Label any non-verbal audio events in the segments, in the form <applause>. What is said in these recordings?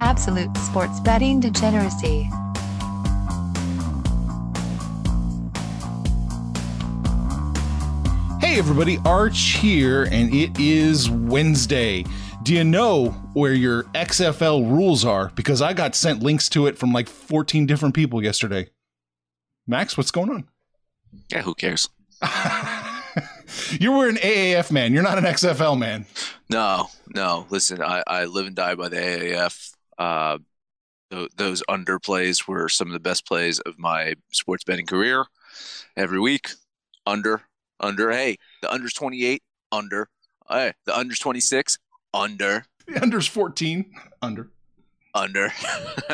Absolute sports betting degeneracy. Hey everybody, Arch here, and it is Wednesday. Do you know where your XFL rules are? Because I got sent links to it from like 14 different people yesterday. Max, what's going on? Yeah, who cares? <laughs> you were an AAF man. You're not an XFL man. No, no. Listen, I, I live and die by the AAF. Uh, th- those underplays were some of the best plays of my sports betting career. Every week, under, under. Hey, the under's 28, under. Hey, the under's 26, under. The under's 14, under. Under. <laughs>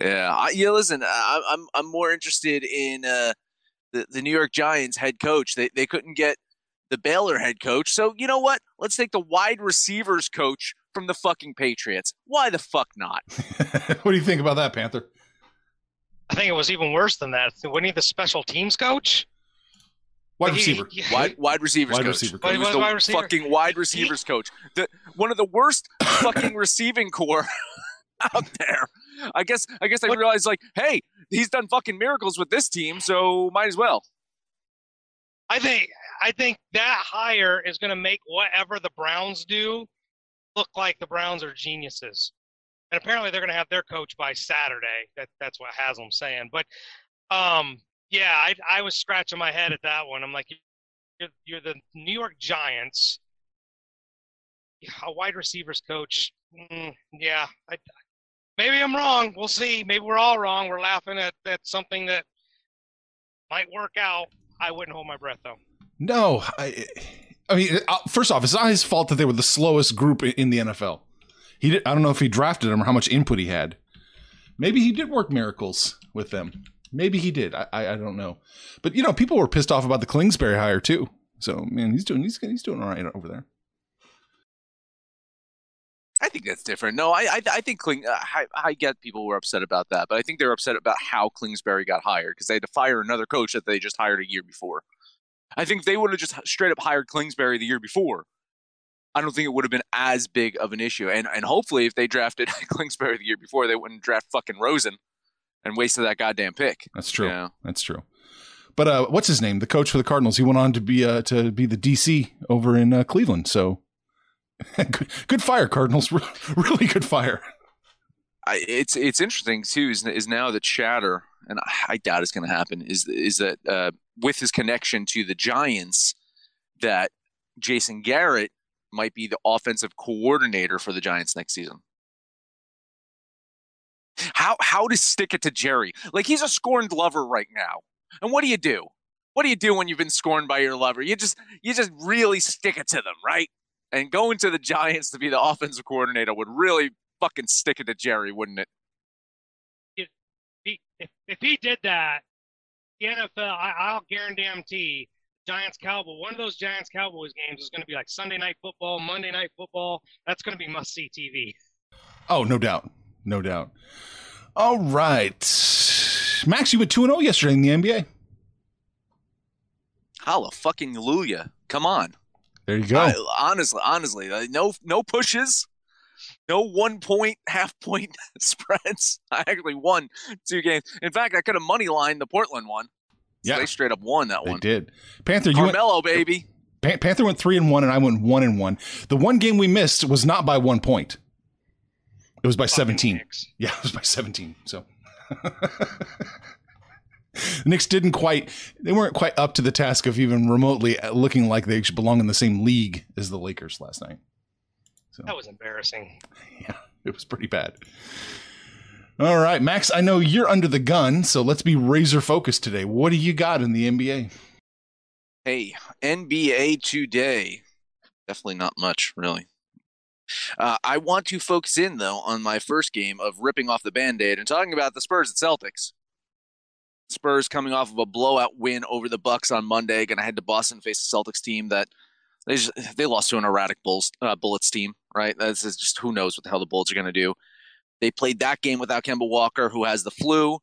yeah, I, yeah. Listen, I, I'm I'm more interested in uh, the the New York Giants head coach. They they couldn't get the Baylor head coach, so you know what? Let's take the wide receivers coach from the fucking Patriots. Why the fuck not? <laughs> what do you think about that, Panther? I think it was even worse than that. Wasn't he the special teams coach? Wide receiver. he- Wide wide receivers Wide coach. receiver He was the wide receiver. fucking wide receivers coach. The one of the worst <coughs> fucking receiving core <laughs> out there. I guess I guess I What- realized like, hey, he's done fucking miracles with this team, so might as well. I think I think that hire is going to make whatever the Browns do look like the Browns are geniuses. And apparently they're going to have their coach by Saturday. That that's what Haslam's saying. But um, yeah, I I was scratching my head at that one. I'm like, you're, you're the New York Giants, a wide receivers coach. Mm, yeah, I, maybe I'm wrong. We'll see. Maybe we're all wrong. We're laughing at at something that might work out. I wouldn't hold my breath though. No, I, I mean, uh, first off, it's not his fault that they were the slowest group in the NFL. He did, I don't know if he drafted them or how much input he had. Maybe he did work miracles with them. Maybe he did. I, I, I don't know. But you know, people were pissed off about the Kingsbury hire too. So man, he's doing he's he's doing all right over there. I think that's different. No, I I, I think Kling. Uh, I, I get people were upset about that, but I think they're upset about how Kingsbury got hired because they had to fire another coach that they just hired a year before. I think they would have just straight up hired Kingsbury the year before. I don't think it would have been as big of an issue. And and hopefully, if they drafted <laughs> Kingsbury the year before, they wouldn't draft fucking Rosen and wasted that goddamn pick. That's true. Yeah. That's true. But uh, what's his name? The coach for the Cardinals. He went on to be uh, to be the DC over in uh, Cleveland. So <laughs> good, good fire, Cardinals. <laughs> really good fire. I, it's it's interesting too. Is, is now that chatter, and I, doubt it's going to happen. Is is that uh, with his connection to the Giants, that Jason Garrett might be the offensive coordinator for the Giants next season. How how to stick it to Jerry? Like he's a scorned lover right now. And what do you do? What do you do when you've been scorned by your lover? You just you just really stick it to them, right? And going to the Giants to be the offensive coordinator would really fucking stick it to Jerry, wouldn't it? He, if, if he did that, the NFL, I, I'll guarantee MT, Giants Cowboy, one of those Giants Cowboys games is going to be like Sunday night football, Monday night football. That's going to be must see TV. Oh, no doubt. No doubt. All right. Max, you went 2 0 yesterday in the NBA. Holla fucking Luya. Come on. There you go. I- honestly, honestly, uh, no no pushes, no one point, <laughs> half point <laughs> spreads. I actually won two games. In fact, I could have money lined the Portland one. So Yeah. they straight up won that they one. did. Panther, you went, Carmelo, baby. Pan- Panther went 3 and 1, and I went 1 and 1. The one game we missed was not by one point, it was by Fucking 17. Knicks. Yeah, <laughs> it was by 17. So the Knicks didn't quite, they weren't quite up to the task of even remotely looking like they should belong in the same league as the Lakers last night. So That was embarrassing. <laughs> yeah, it was pretty bad. All right, Max, I know you're under the gun, so let's be razor focused today. What do you got in the NBA? Hey, NBA today. Definitely not much, really. Uh, I want to focus in though on my first game of ripping off the band-aid and talking about the Spurs and Celtics. Spurs coming off of a blowout win over the Bucks on Monday, going to head to Boston to face the Celtics team that they just, they lost to an erratic Bulls uh, Bullets team, right? That's just who knows what the hell the Bulls are going to do. They played that game without Kemba Walker, who has the flu.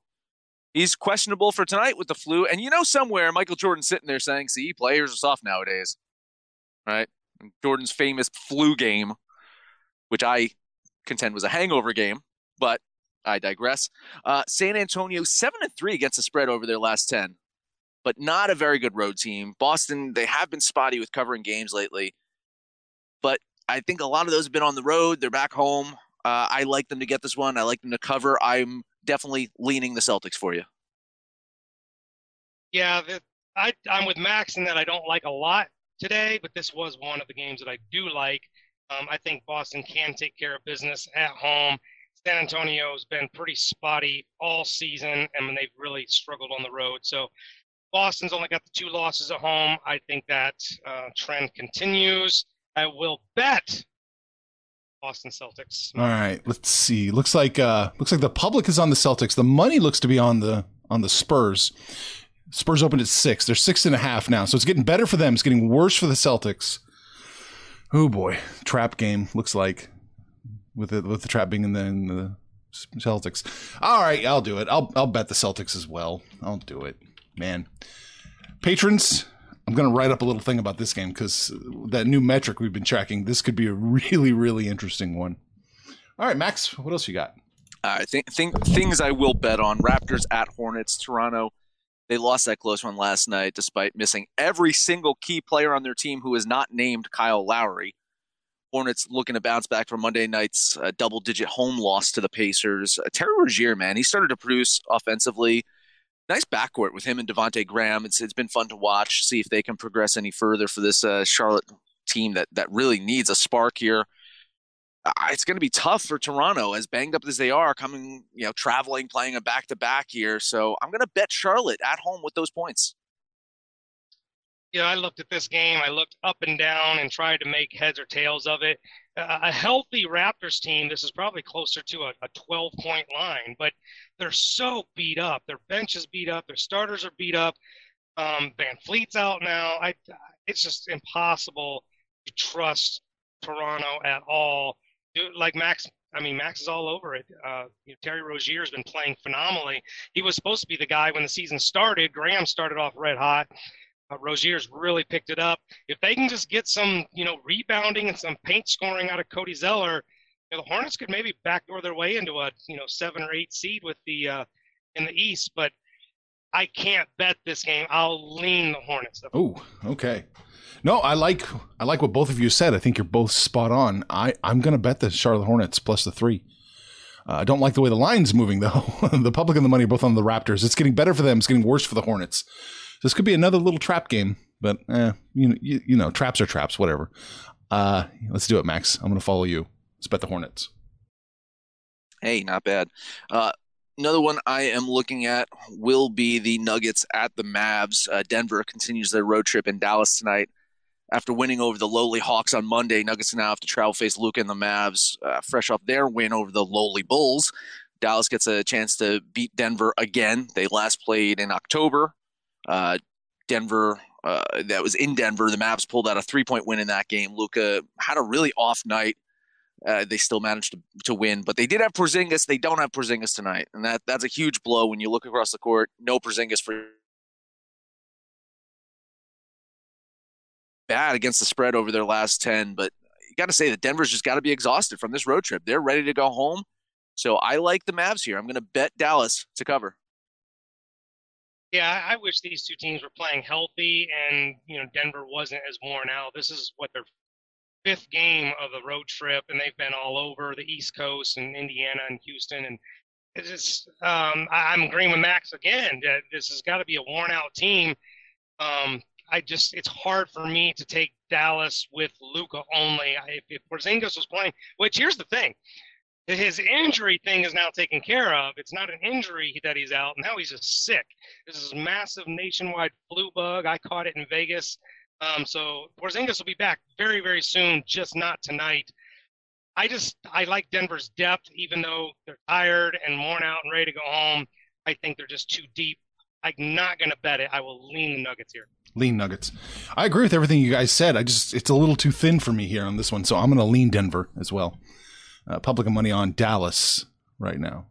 He's questionable for tonight with the flu, and you know somewhere Michael Jordan's sitting there saying, "See, players are soft nowadays." Right? Jordan's famous flu game which I contend was a hangover game, but I digress. Uh, San Antonio seven and three against the spread over their last ten, but not a very good road team. Boston they have been spotty with covering games lately, but I think a lot of those have been on the road. They're back home. Uh, I like them to get this one. I like them to cover. I'm definitely leaning the Celtics for you. Yeah, the, I, I'm with Max in that I don't like a lot today, but this was one of the games that I do like. Um, I think Boston can take care of business at home. San Antonio's been pretty spotty all season, and they've really struggled on the road. So Boston's only got the two losses at home. I think that uh, trend continues. I will bet Boston Celtics. All right, let's see. Looks like uh looks like the public is on the Celtics. The money looks to be on the on the Spurs. Spurs opened at six. They're six and a half now, so it's getting better for them. It's getting worse for the Celtics. Oh boy, trap game looks like with the with the trap being in the, in the Celtics. All right, I'll do it. I'll I'll bet the Celtics as well. I'll do it, man. Patrons, I'm going to write up a little thing about this game because that new metric we've been tracking. This could be a really really interesting one. All right, Max, what else you got? I think think things I will bet on: Raptors at Hornets, Toronto. They lost that close one last night despite missing every single key player on their team who is not named Kyle Lowry. Hornets looking to bounce back from Monday night's uh, double digit home loss to the Pacers. Uh, Terry Rozier, man, he started to produce offensively. Nice backcourt with him and Devonte Graham. It's it's been fun to watch, see if they can progress any further for this uh, Charlotte team that that really needs a spark here it's going to be tough for Toronto, as banged up as they are, coming, you know, traveling, playing a back to back here. So I'm going to bet Charlotte at home with those points. Yeah, I looked at this game. I looked up and down and tried to make heads or tails of it. A healthy Raptors team, this is probably closer to a, a 12 point line, but they're so beat up. Their bench is beat up. Their starters are beat up. Um, VanVleet's out now. I, it's just impossible to trust Toronto at all like Max. I mean, Max is all over it. Uh, you know, Terry Rozier has been playing phenomenally. He was supposed to be the guy when the season started. Graham started off red hot. Uh, Rozier's really picked it up. If they can just get some, you know, rebounding and some paint scoring out of Cody Zeller, you know, the Hornets could maybe backdoor their way into a, you know, seven or eight seed with the uh, in the East. But I can't bet this game. I'll lean the Hornets. Oh, okay. No, I like I like what both of you said. I think you're both spot on. I I'm gonna bet the Charlotte Hornets plus the three. Uh, I don't like the way the line's moving though. <laughs> the public and the money are both on the Raptors. It's getting better for them. It's getting worse for the Hornets. This could be another little trap game, but eh, you know, you, you know, traps are traps. Whatever. Uh, let's do it, Max. I'm gonna follow you. Let's bet the Hornets. Hey, not bad. Uh, another one I am looking at will be the Nuggets at the Mavs. Uh, Denver continues their road trip in Dallas tonight after winning over the lowly Hawks on Monday, Nuggets now have to travel face Luka and the Mavs, uh, fresh off their win over the lowly Bulls. Dallas gets a chance to beat Denver again. They last played in October. Uh, Denver, uh, that was in Denver. The Mavs pulled out a three point win in that game. Luka had a really off night. Uh, they still managed to, to win, but they did have Porzingis. They don't have Porzingis tonight, and that that's a huge blow when you look across the court. No Porzingis for bad against the spread over their last 10, but you got to say that Denver's just got to be exhausted from this road trip. They're ready to go home. So I like the Mavs here. I'm going to bet Dallas to cover. Yeah, I wish these two teams were playing healthy and, you know, Denver wasn't as worn out. This is what their fifth game of the road trip, and they've been all over the East Coast and Indiana and Houston. And it's just, um, I'm agreeing with Max again. That this has got to be a worn out team. Um, I just it's hard for me to take Dallas with Luka only. If, if Porzingis was playing, which here's the thing, his injury thing is now taken care of. It's not an injury that he's out. Now he's just sick. This is massive nationwide flu bug. I caught it in Vegas. Um, so Porzingis will be back very, very soon, just not tonight. I just I like Denver's depth, even though they're tired and worn out and ready to go home. I think they're just too deep. I'm not going to bet it. I will lean the Nuggets here lean Nuggets. I agree with everything you guys said. I just it's a little too thin for me here on this one, so I'm going to lean Denver as well. Uh, public money on Dallas right now.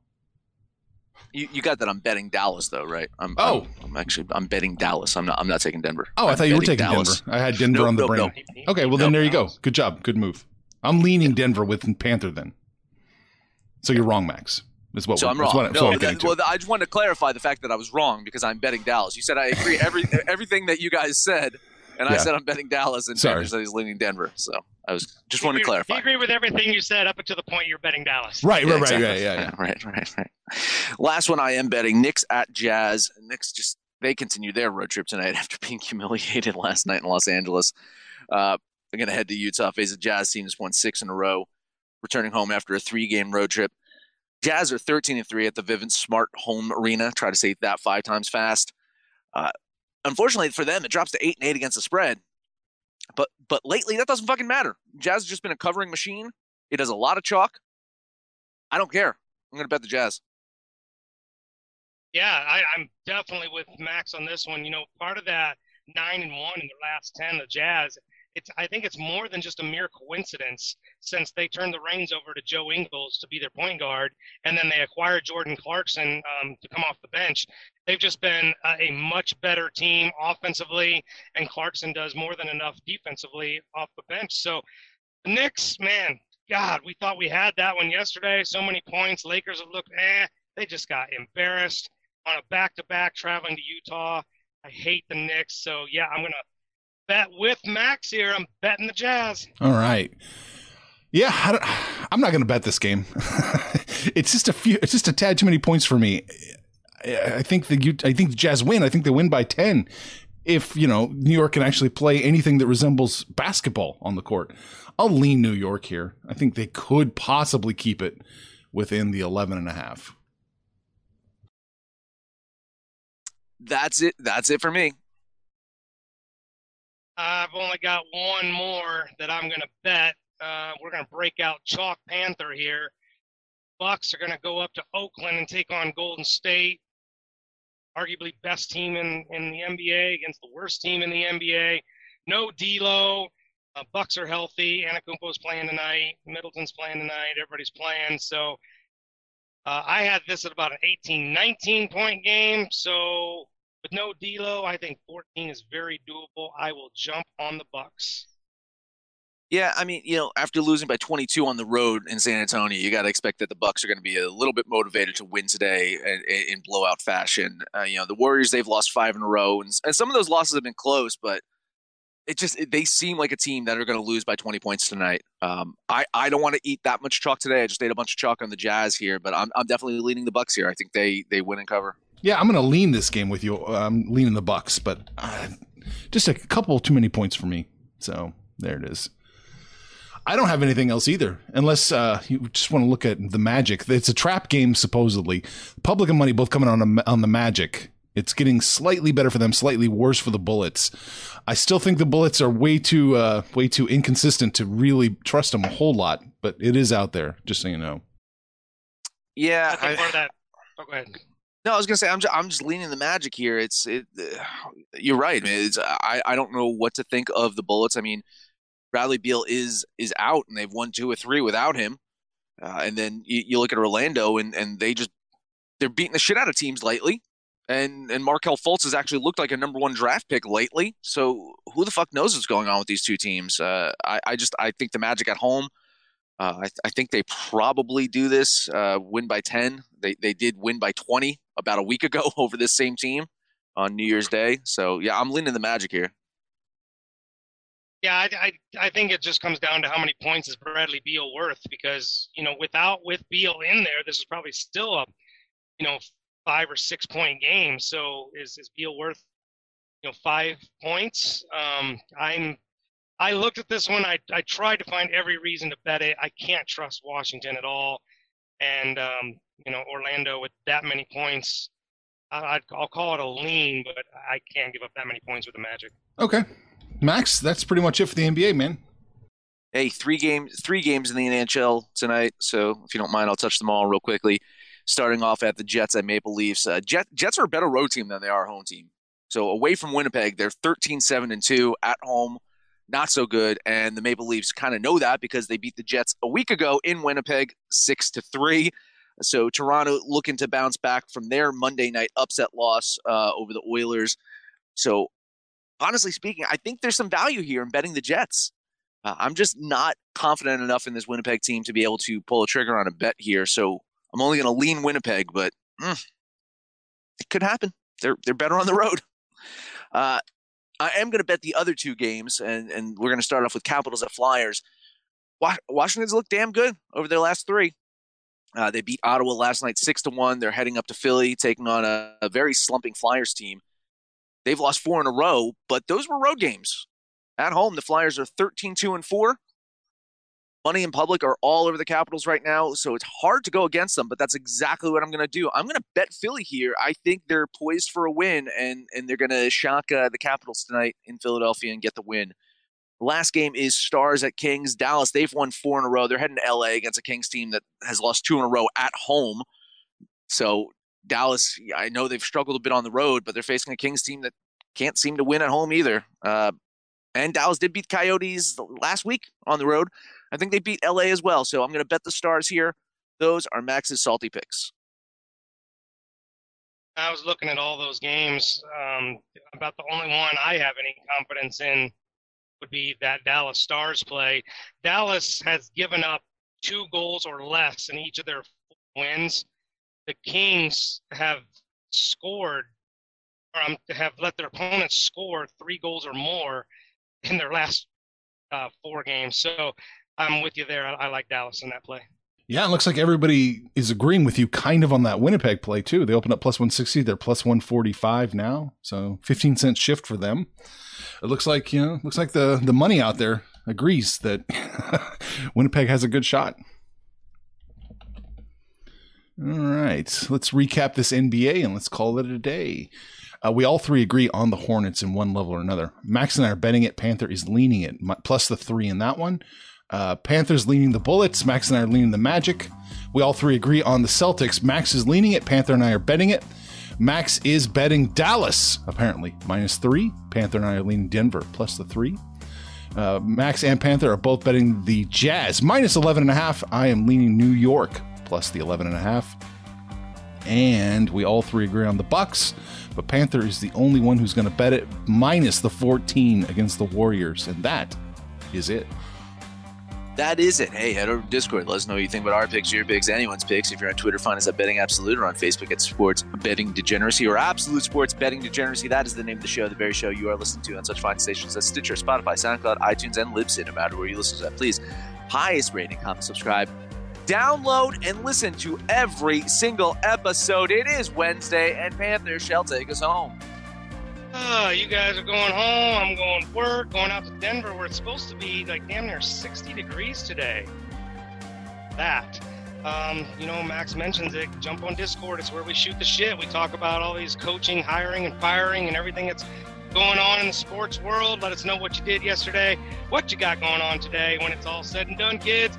You, you got that? I'm betting Dallas though, right? I'm, oh, I'm, I'm, actually I'm betting Dallas. I'm not I'm not taking Denver. Oh, I'm I thought you were taking Dallas. Denver. I had Denver nope, on the nope, brain. Nope. Okay, well then there you go. Good job. Good move. I'm leaning Denver with Panther then. So you're wrong, Max. Is what So I'm wrong. what- no, what that- well, I just wanted to clarify the fact that I was wrong because I'm betting Dallas. You said I agree every <laughs> everything that you guys said, and I said I'm betting Dallas, and Sorry. Panther said he's leaning Denver. So I was just He wanted to clarify. He agree with everything you said up until the point you're betting Dallas. right, right, right, exactly. yeah, yeah, yeah. <laughs> right, right, right. Last one I am betting Knicks at Jazz. Knicks just they continue their road trip tonight <laughs> after being humiliated last night in Los Angeles. Uh, they're going to head to Utah, face a Jazz team that's won six in a row, returning home after a three-game road trip. Jazz are 13 and three at the Vivint Smart Home Arena. Try to say that five times fast. Uh, unfortunately for them, it drops to eight and eight against the spread. But but lately that doesn't fucking matter. Jazz has just been a covering machine. It has a lot of chalk. I don't care. I'm gonna bet the Jazz. Yeah, I, I'm definitely with Max on this one. You know, part of that nine and one in the last ten, the Jazz. It's I think it's more than just a mere coincidence since they turned the reins over to Joe Ingles to be their point guard, and then they acquired Jordan Clarkson um, to come off the bench. They've just been a, a much better team offensively, and Clarkson does more than enough defensively off the bench. So the Knicks, man, God, we thought we had that one yesterday. So many points. Lakers have looked, eh. They just got embarrassed on a back-to-back traveling to Utah. I hate the Knicks, so yeah, I'm gonna bet with Max here. I'm betting the Jazz. All right. Yeah, I I'm not going to bet this game. <laughs> it's just a few. It's just a tad too many points for me. I I think the I think the Jazz win. I think they win by ten. If you know New York can actually play anything that resembles basketball on the court, I'll lean New York here. I think they could possibly keep it within the 11 and a half. That's it. That's it for me. I've only got one more that I'm gonna bet. Uh, we're gonna break out Chalk Panther here. Bucks are gonna go up to Oakland and take on Golden State. Arguably best team in, in the NBA against the worst team in the NBA. No D'Lo. Uh, Bucks are healthy. Antetokounmpo's playing tonight. Middleton's playing tonight. Everybody's playing. So uh, I had this at about an 18, 19 point game. So with no D'Lo, I think 14 is very doable. I will jump on the Bucks. Yeah, I mean, you know, after losing by 22 on the road in San Antonio, you got to expect that the Bucks are going to be a little bit motivated to win today in, in blowout fashion. Uh, you know, the Warriors they've lost five in a row, and, and some of those losses have been close, but it just it, they seem like a team that are going to lose by 20 points tonight. Um, I I don't want to eat that much chalk today. I just ate a bunch of chalk on the Jazz here, but I'm I'm definitely leaning the Bucks here. I think they they win and cover. Yeah, I'm going to lean this game with you. I'm leaning the Bucks, but uh, just a couple too many points for me. So there it is. I don't have anything else either, unless uh, you just want to look at the Magic. It's a trap game, supposedly. Public and money both coming on a, on the Magic. It's getting slightly better for them, slightly worse for the Bullets. I still think the Bullets are way too uh, way too inconsistent to really trust them a whole lot, but it is out there. Just so you know. Yeah, I think I- part of that. Oh, go ahead. No, I was gonna say I'm just, I'm just leaning the Magic here. It's it. Uh, <sighs> you're right, man. It's, I I don't know what to think of the Bullets. I mean, Bradley Beal is is out, and they've won two or three without him. Uh, and then you, you look at Orlando, and and they just they're beating the shit out of teams lately. And and Markelle Fultz has actually looked like a number one draft pick lately. So who the fuck knows what's going on with these two teams? Uh, I I just I think the Magic at home. Uh, I, I think they probably do this uh, win by 10. They, they did win by 20 about a week ago <laughs> over this same team on New Year's Day. So, yeah, I'm leaning the Magic here. Yeah, I, I, I think it just comes down to how many points is Bradley Beal worth because, you know, without with Beal in there, this is probably still a, you know, five or six point game. So is, is Beal worth, you know, five points? Um, I'm, I looked at this one. I, I tried to find every reason to bet it. I can't trust Washington at all. And, um, you know, Orlando with that many points, I, I'll call it a lean, but I can't give up that many points with the Magic. Okay, Max, that's pretty much it for the NBA, man. Hey, three games, three games in the NHL tonight. So, if you don't mind, I'll touch them all real quickly. Starting off at the Jets at Maple Leafs. Uh, Jet, Jets are a better road team than they are home team. So, away from Winnipeg, they're 13 7 and 2. At home, not so good. And the Maple Leafs kind of know that because they beat the Jets a week ago in Winnipeg, 6 to 3. So, Toronto looking to bounce back from their Monday night upset loss uh, over the Oilers. So, honestly speaking, I think there's some value here in betting the Jets. Uh, I'm just not confident enough in this Winnipeg team to be able to pull a trigger on a bet here. So I'm only going to lean Winnipeg, but mm, it could happen. They're they're better on the road. <laughs> Uh, I am going to bet the other two games, and and we're going to start off with Capitals at Flyers. Washington's looked damn good over their last three. Uh, they beat Ottawa last night six to one. They're heading up to Philly, taking on a, a very slumping Flyers team. They've lost four in a row, but those were road games. At home, the Flyers are 13 2 and 4. Money in public are all over the Capitals right now, so it's hard to go against them, but that's exactly what I'm going to do. I'm going to bet Philly here. I think they're poised for a win, and, and they're going to shock uh, the Capitals tonight in Philadelphia and get the win. Last game is Stars at Kings. Dallas, they've won four in a row. They're heading to LA against a Kings team that has lost two in a row at home. So Dallas, I know they've struggled a bit on the road, but they're facing a Kings team that can't seem to win at home either. Uh, and Dallas did beat Coyotes last week on the road. I think they beat LA as well. So I'm going to bet the Stars here. Those are Max's salty picks. I was looking at all those games. Um, about the only one I have any confidence in would be that Dallas Stars play. Dallas has given up two goals or less in each of their wins. The Kings have scored or um, have let their opponents score three goals or more in their last uh, four games. So I'm with you there. I, I like Dallas in that play. Yeah, it looks like everybody is agreeing with you kind of on that Winnipeg play too. They opened up plus 160, they're plus 145 now. So 15 cent shift for them. It looks like, you know, looks like the the money out there agrees that <laughs> Winnipeg has a good shot. All right, let's recap this NBA and let's call it a day. Uh, we all three agree on the Hornets in one level or another. Max and I are betting it. Panther is leaning it, plus the three in that one. Uh, Panthers leaning the Bullets. Max and I are leaning the Magic. We all three agree on the Celtics. Max is leaning it. Panther and I are betting it. Max is betting Dallas, apparently, minus three. Panther and I are leaning Denver, plus the three. Uh, Max and Panther are both betting the Jazz, minus 11 and a half. I am leaning New York, plus the 11 and a half. And we all three agree on the Bucks, but Panther is the only one who's going to bet it minus the 14 against the Warriors, and that is it that is it. Hey, head over to Discord. Let us know what you think about our picks, your picks, anyone's picks. If you're on Twitter, find us at Betting Absolute or on Facebook at Sports Betting Degeneracy or Absolute Sports Betting Degeneracy. That is the name of the show, the very show you are listening to on such fine stations as Stitcher, Spotify, SoundCloud, iTunes, and Libsyn. No matter where you listen to that, please highest rating, comment, subscribe, download, and listen to every single episode. It is Wednesday, and Panther shall take us home. Oh, you guys are going home. I'm going to work, going out to Denver where it's supposed to be like damn near 60 degrees today. That. Um, you know, Max mentions it. Jump on Discord. It's where we shoot the shit. We talk about all these coaching, hiring, and firing and everything that's going on in the sports world. Let us know what you did yesterday, what you got going on today. When it's all said and done, kids,